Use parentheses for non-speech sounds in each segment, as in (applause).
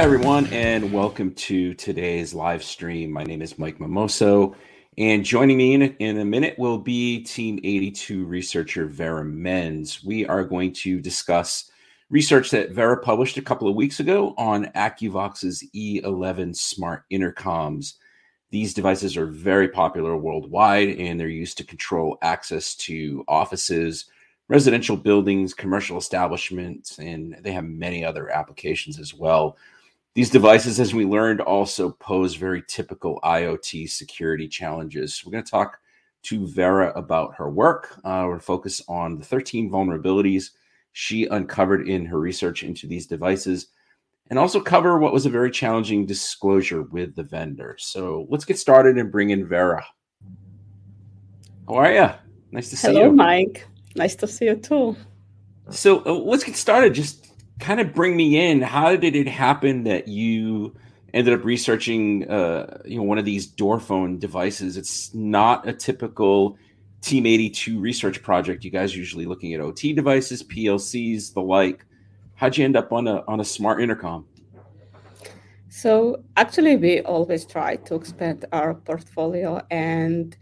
Hi, everyone, and welcome to today's live stream. My name is Mike Mimoso, and joining me in a, in a minute will be Team 82 researcher Vera Mens. We are going to discuss research that Vera published a couple of weeks ago on Akuvox's E11 smart intercoms. These devices are very popular worldwide, and they're used to control access to offices, residential buildings, commercial establishments, and they have many other applications as well. These devices, as we learned, also pose very typical IoT security challenges. We're going to talk to Vera about her work. Uh, we're focus on the 13 vulnerabilities she uncovered in her research into these devices and also cover what was a very challenging disclosure with the vendor. So let's get started and bring in Vera. How are you? Nice to see Hello, you. Hello, Mike. Nice to see you too. So uh, let's get started. Just kind of bring me in. How did it happen that you ended up researching, uh, you know, one of these door phone devices? It's not a typical Team 82 research project. You guys are usually looking at OT devices, PLCs, the like. How'd you end up on a on a smart intercom? So actually, we always try to expand our portfolio and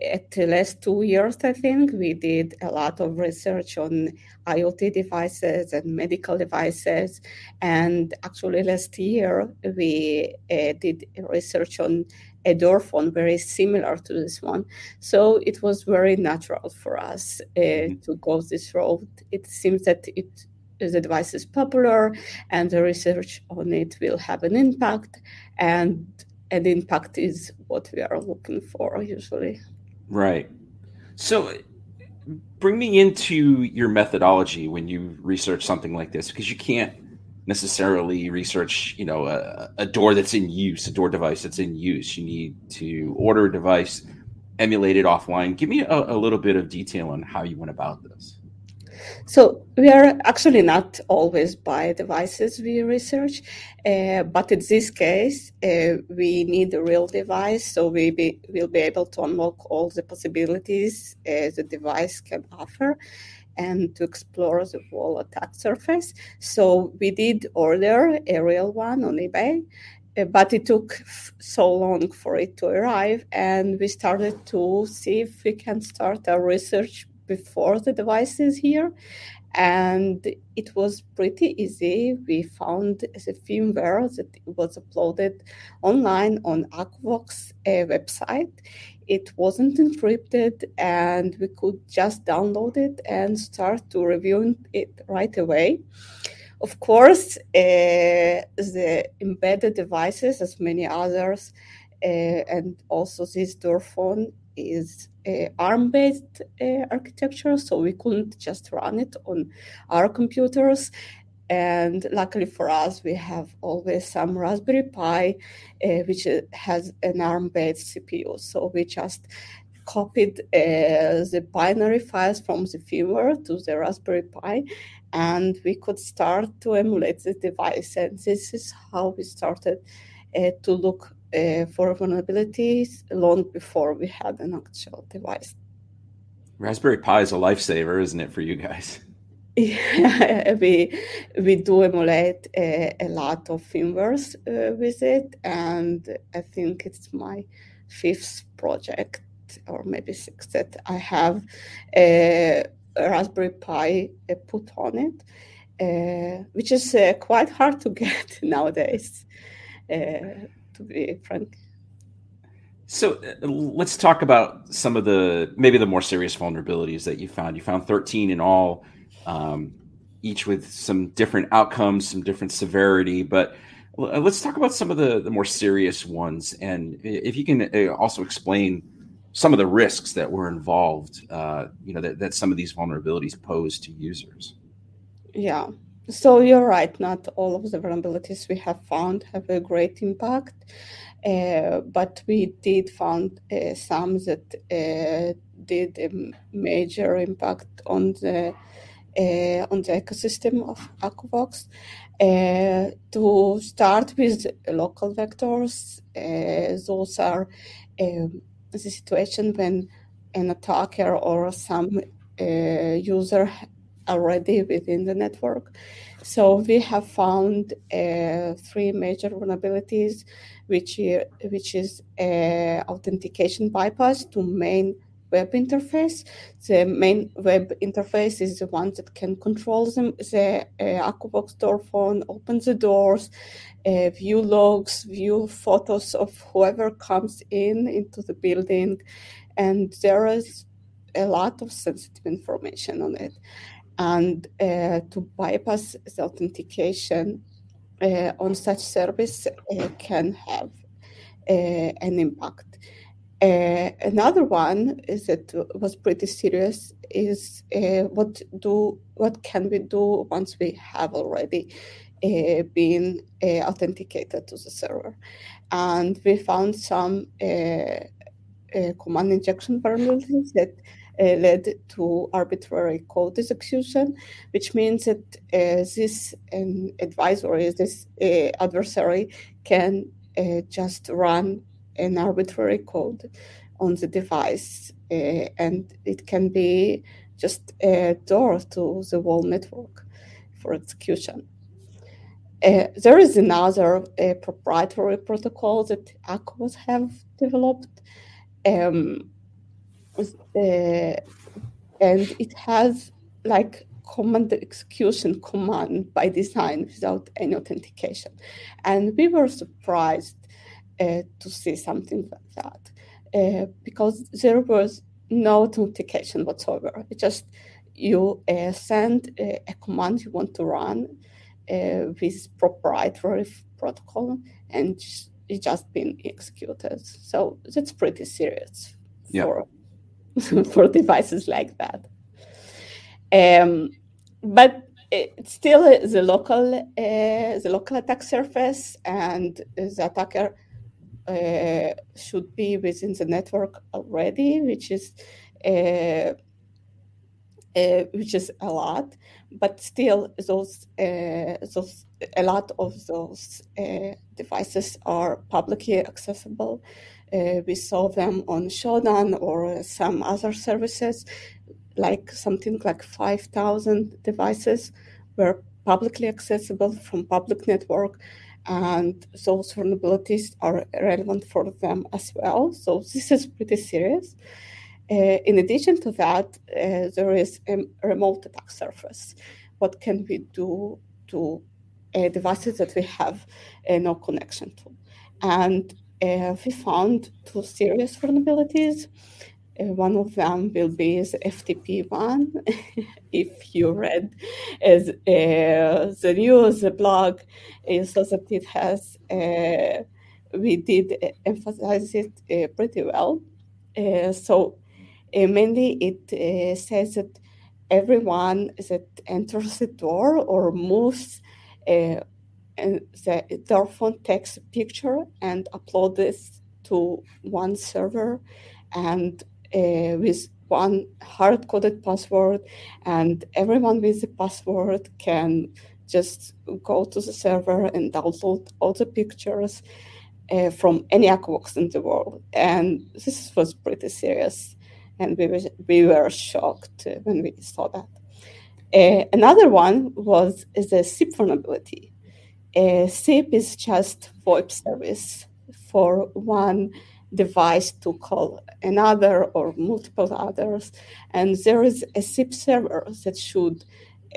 at the last two years, I think, we did a lot of research on IoT devices and medical devices. And actually, last year, we uh, did research on a door phone very similar to this one. So it was very natural for us uh, mm-hmm. to go this road. It seems that it the device is popular and the research on it will have an impact and an impact is what we are looking for usually Right. So bring me into your methodology when you research something like this because you can't necessarily research you know a, a, door that's in use a door device that's in use. You need to order a device emulate it offline. Give me a, a little bit of detail on how you went about this so we are actually not always by devices we research, uh, but in this case, uh, we need a real device, so we be, will be able to unlock all the possibilities uh, the device can offer and to explore the whole attack surface. So we did order a real one on eBay, uh, but it took so long for it to arrive, and we started to see if we can start our research before the devices here and it was pretty easy. We found the firmware that was uploaded online on Akuvox uh, website. It wasn't encrypted, and we could just download it and start to review it right away. Of course, uh, the embedded devices, as many others, uh, and also this door phone is ARM-based uh, architecture, so we couldn't just run it on our computers. And luckily for us, we have always some Raspberry Pi, uh, which has an ARM-based CPU. So we just copied uh, the binary files from the firmware to the Raspberry Pi, and we could start to emulate the device. And this is how we started uh, to look uh, for vulnerabilities long before we had an actual device. Raspberry Pi is a lifesaver, isn't it, for you guys? (laughs) Yeah, we we do emulate a, a lot of firmwares uh, with it, and I think it's my fifth project or maybe sixth that I have a, a Raspberry Pi uh, put on it, uh, which is uh, quite hard to (laughs) get nowadays. Uh, to be frank. So uh, let's talk about some of the maybe the more serious vulnerabilities that you found. You found 13 in all, um, each with some different outcomes, some different severity. But uh, let's talk about some of the, the more serious ones. And if you can uh, also explain some of the risks that were involved, uh, you know, that, that some of these vulnerabilities pose to users. Yeah. So you're right. Not all of the vulnerabilities we have found have a great impact, uh, but we did find uh, some that uh, did a major impact on the uh, on the ecosystem of Akuvox. Uh, to start with local vectors, uh, those are um, the situation when an attacker or some user already within the network So we have found uh, three major vulnerabilities, which, which is uh, authentication bypass to main web interface. The main web interface is the one that can control them. The uh, Akuvox door phone opens the doors, uh, view logs, view photos of whoever comes in into the building, and there is a lot of sensitive information on it. And uh, to bypass the authentication uh, on such service uh, can have uh, an impact. Uh, another one is that was pretty serious is uh, what do what can we do once we have already been authenticated to the server, and we found some command injection vulnerabilities that led to arbitrary code execution, which means that this um, advisory, this adversary, can just run an arbitrary code on the device, uh, and it can be just a door to the whole network for execution. Uh, there is another uh, proprietary protocol that Akuvox have developed, um, uh, and it has like command execution command by design without any authentication. And we were surprised uh, to see something like that uh, because there was no authentication whatsoever. It just you uh, send a, a, command you want to run with proprietary protocol and it's just been executed. So that's pretty serious yeah. for (laughs) for devices like that. Um, but it's still the local uh, the local attack surface, and the attacker uh, should be within the network already, which is uh, uh, which is a lot, but still those uh, those a lot of those uh, devices are publicly accessible. Uh, we saw them on Shodan or some other services, like something like five thousand devices were publicly accessible from public network and those vulnerabilities are relevant for them as well. So this is pretty serious. Uh, in addition to that, uh, there is a remote attack surface. What can we do to uh, devices that we have uh, no connection to? And uh, we found two serious vulnerabilities. Uh, one of them will be the FTP one. (laughs) if you read as uh, the news, the blog, uh, so that it has, uh, we did emphasize it uh, pretty well. Uh, so mainly it says that everyone that enters the door or moves the door phone takes a picture and upload this to one server and uh, with one hard coded password, and everyone with the password can just go to the server and download all the pictures uh, from any Akuvox in the world. And this was pretty serious, and we were, we were shocked when we saw that. Uh, another one was the SIP vulnerability. Uh, SIP is just VoIP service for one device to call another or multiple others. And there is a SIP server that should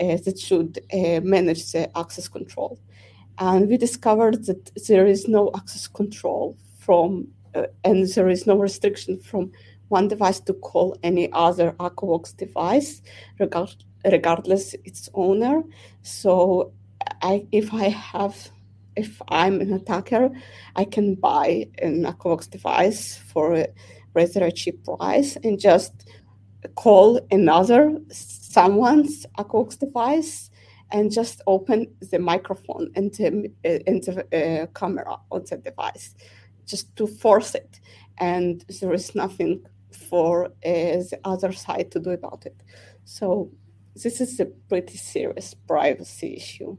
uh, that should uh, manage the access control. And we discovered that there is no access control from, uh, and there is no restriction from one device to call any other Akuvox device, regard, regardless its owner. So, I, if I have if I'm an attacker, I can buy an Akuvox device for a rather cheap price and just call another someone's Akuvox device and just open the microphone and the, and the uh, camera on the device just to force it. And there is nothing for uh, the other side to do about it. So this is a pretty serious privacy issue.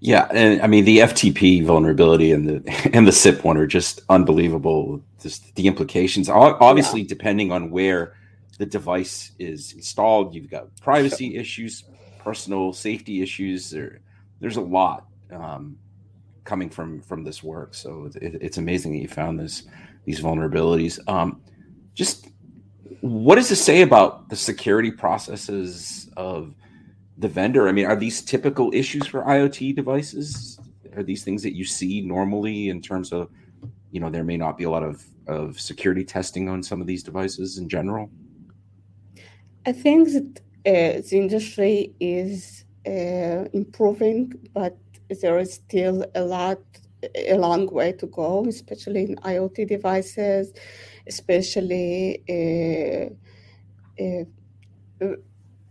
Yeah, and I mean the FTP vulnerability and the (laughs) and the SIP one are just unbelievable. Just the implications, obviously, yeah. depending on where the device is installed, you've got privacy sure. issues. personal safety issues. There, there's a lot um, coming from from this work. So it, it's amazing that you found this these vulnerabilities. Um, just what does it say about the security processes of the vendor? I mean, are these typical issues for IoT devices? Are these things that you see normally in terms of, you know, there may not be a lot of, of security testing on some of these devices in general? I think that uh, the industry is uh, improving, but there is still a lot, a long way to go, especially in IoT devices, especially uh, uh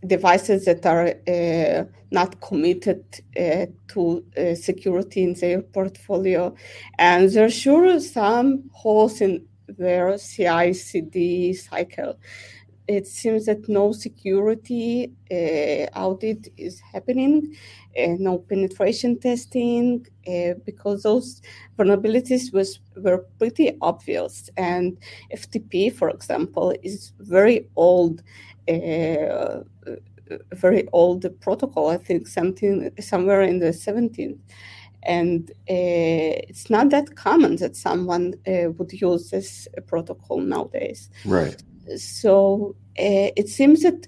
devices that are uh, not committed uh, to uh, security in their portfolio. And there are sure some holes in their CI CD cycle. It seems that no security uh, audit is happening, uh, no penetration testing, uh, because those vulnerabilities was were pretty obvious. And FTP, for example, is very old a very old protocol. I think something somewhere in the 17th, and uh, it's not that common that someone uh, would use this protocol nowadays. Right. So uh, it seems that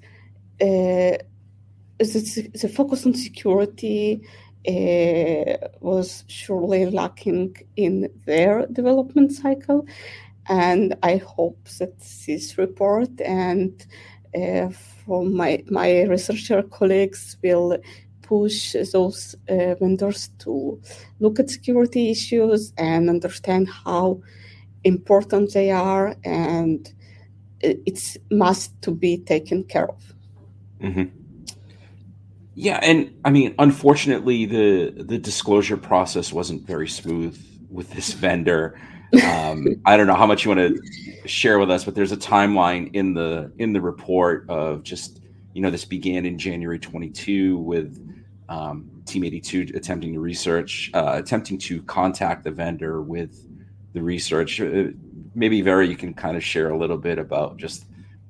the, the focus on security uh, was surely lacking in their development cycle. And I hope that this report and uh, from my, my researcher colleagues will push those uh, vendors to look at security issues and understand how important they are and it's must to be taken care of. Mm-hmm. Yeah, and I mean, unfortunately, the the disclosure process wasn't very smooth with this vendor. Um, (laughs) I don't know how much you want to share with us, but there's a timeline in the in the report of just you know this began in January 22 with um, Team 82 attempting to research, uh, attempting to contact the vendor with the research. Uh, maybe Vera, you can kind of share a little bit about just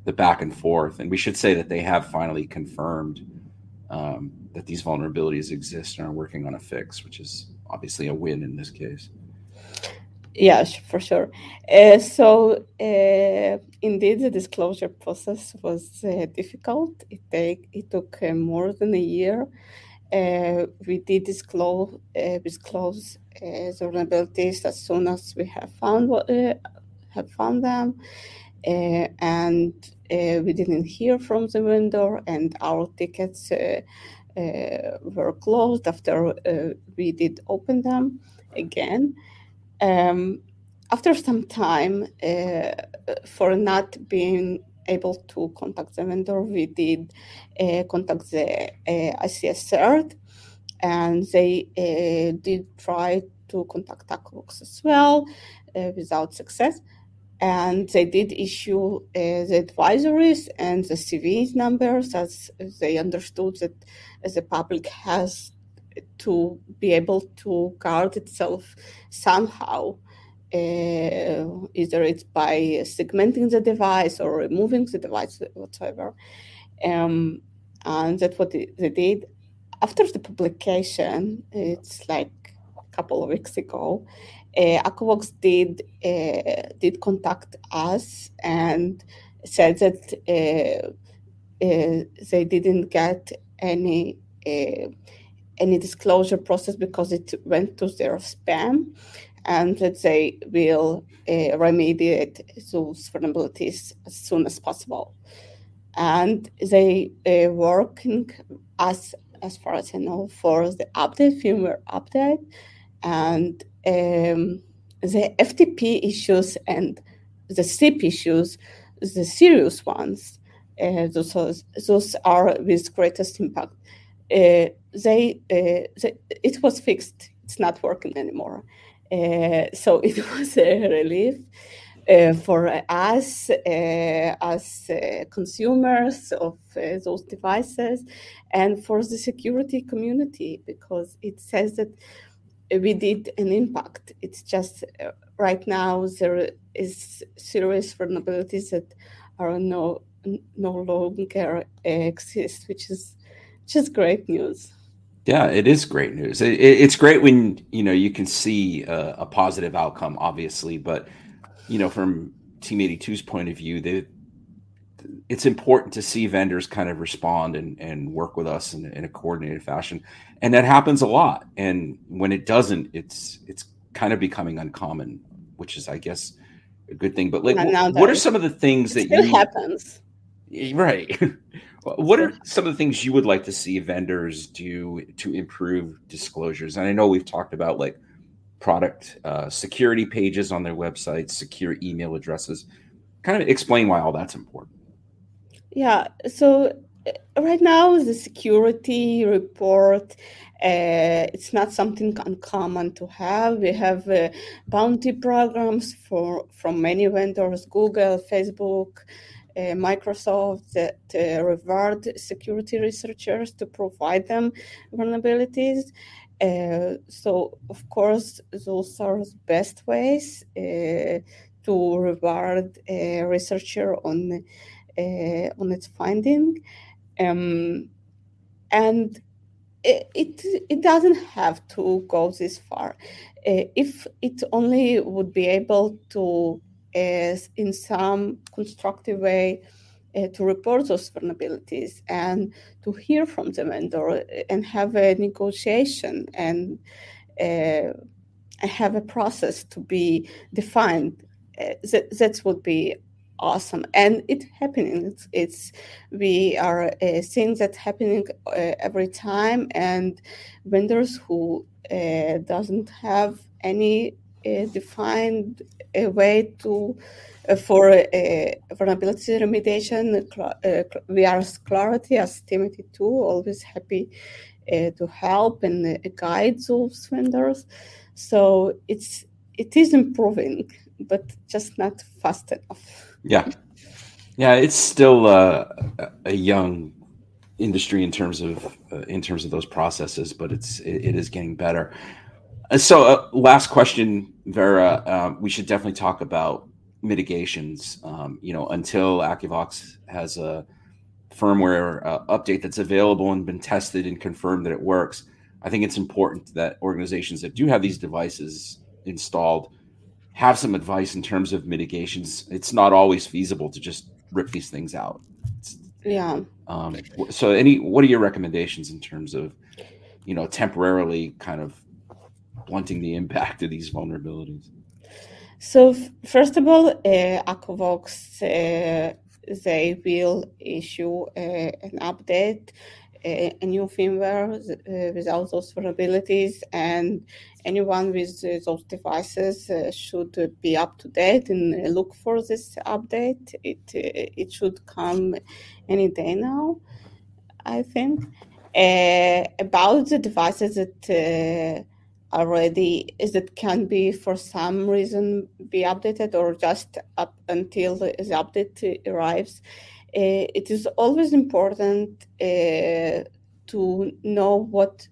the back and forth. And we should say that they have finally confirmed um, that these vulnerabilities exist and are working on a fix, which is obviously a win in this case. Yes, for sure. Uh, so uh, indeed, the disclosure process was uh, difficult. It take it took uh, more than a year. Uh, we did disclose uh, disclose vulnerabilities as soon as we have found what have found them, and we didn't hear from the vendor, and our tickets were closed after we did open them again. Um, after some time, uh, for not being able to contact the vendor, we did uh, contact the uh, ICS and they uh, did try to contact Akuvox as well uh, without success. And they did issue uh, the advisories and the CVE numbers as they understood that the public has to be able to guard itself somehow. Uh, either it's by segmenting the device or removing the device whatsoever. Um, and that's what they, did. After the publication, it's like couple of weeks ago, uh, Akuvox did uh, did contact us and said that uh, uh they didn't get any uh, any disclosure process because it went to their spam and that they will uh, remediate those vulnerabilities as soon as possible. And they are working as as far as I know for the update firmware update and um, the FTP issues and the SIP issues, the serious ones. Uh, those, those are with greatest impact uh, they, uh, they, it was fixed. It's not working anymore. Uh, so (laughs) it was a relief. Uh, for us uh, as consumers of those devices and for the security community because it says that we did an impact. It's just uh, right now there is serious vulnerabilities that are no no longer uh, exist, which is just great news. Yeah, it is great news. It, it, it's great when you know you can see a, a, positive outcome, obviously, but you know from Team 82's point of view, they, it's important to see vendors kind of respond and, and work with us in, in, a coordinated fashion, and that happens a lot. And when it doesn't, it's it's kind of becoming uncommon, which is, I guess, a good thing. But like, what are some of the things that you happens? Right. (laughs) what are some of the things you would like to see vendors do to improve disclosures? And I know we've talked about like product uh, security pages on their websites, secure email addresses. Kind of explain why all that's important. Yeah. So uh, right now, the security report uh, it's not something uncommon to have. We have uh, bounty programs for from many vendors, Google, Facebook, uh, Microsoft, that reward security researchers to provide them vulnerabilities. So, of course, those are the best ways to reward a researcher on on its finding. Um, and it, it, it doesn't have to go this far. Uh, if it only would be able to, uh, in some constructive way, uh, to report those vulnerabilities and to hear from the vendor and have a negotiation and uh, have a process to be defined. Uh, that, that would be awesome. And it's happening. It's, it's we are uh, seeing that happening uh, every time. And vendors who uh, doesn't have any uh, defined uh, way to uh, for vulnerability remediation we are as Claroty as timothy too always happy to help and guide those vendors. So it's it is improving but just not fast enough yeah, yeah, it's still uh, a young industry in terms of uh, in terms of those processes, but it's it, it is getting better. Uh, so, uh, last question, Vera. Uh, we should definitely talk about mitigations. Um, you know, until Akuvox has a firmware uh, update that's available and been tested and confirmed that it works, I think it's important that organizations that do have these devices installed have some advice in terms of mitigations. It's not always feasible to just rip these things out. It's, yeah. Um, so, any what are your recommendations in terms of, you know, temporarily kind of blunting the impact of these vulnerabilities? So, first of all, uh, Akuvox, uh, they will issue uh, an update a, a new firmware uh, without those vulnerabilities, and anyone with uh, those devices uh, should be up to date and look for this update. It it should come any day now, I think. about the devices that already is it can be for some reason be updated or just up until the update arrives uh, it is always important uh, to know what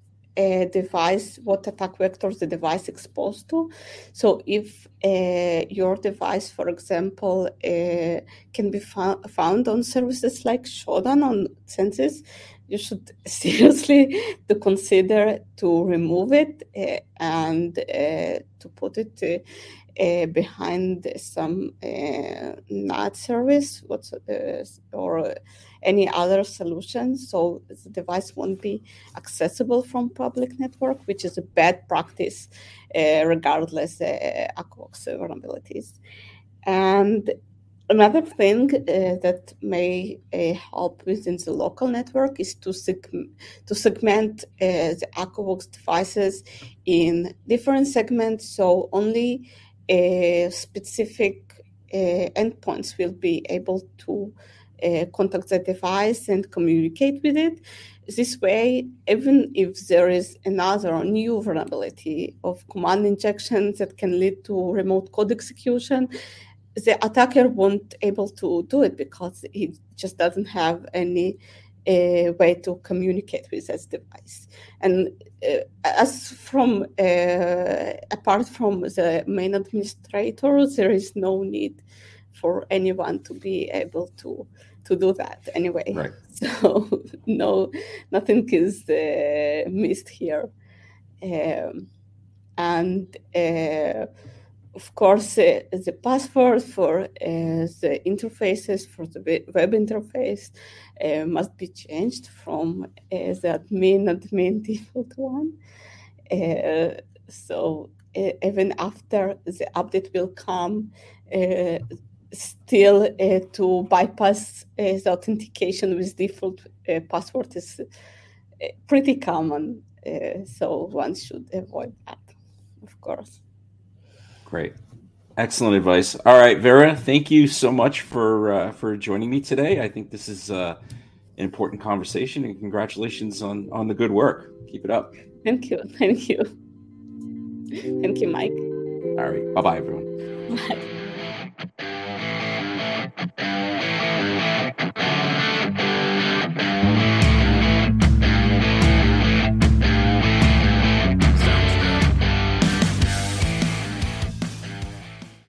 device, what attack vectors the device exposed to. So if uh, your device, for example, uh, can be fo- found on services like Shodan on Censys, you should (laughs) seriously to consider to remove it uh, and to put it uh, behind some uh, NAT service what's, uh, or any other solution. So the device won't be accessible from public network, which is a bad practice uh, regardless uh, Akuvox vulnerabilities. And another thing uh, that may uh, help within the local network is to, seg- to segment the Akuvox devices in different segments. So only specific uh, endpoints will be able to uh, contact the device and communicate with it. This way, even if there is another new vulnerability of command injection that can lead to remote code execution, the attacker won't able to do it because he just doesn't have any a way to communicate with this device. And uh, as from uh, apart from the main administrator, there is no need for anyone to be able to to do that anyway. Right. (laughs) So no, nothing is uh, missed here, um, and uh, of course uh, the password for uh, the interfaces for the web interface uh, must be changed from uh, the admin admin default one. so even after the update will come still uh, to bypass uh, the authentication with default uh, password is pretty common. so one should avoid that, of course. Great. Excellent advice. All right, Vera, thank you so much for uh, for joining me today. I think this is uh, an important conversation, and congratulations on on the good work. Keep it up. Thank you. Thank you. Thank you, Mike. All right. Bye bye, everyone. Bye. (laughs)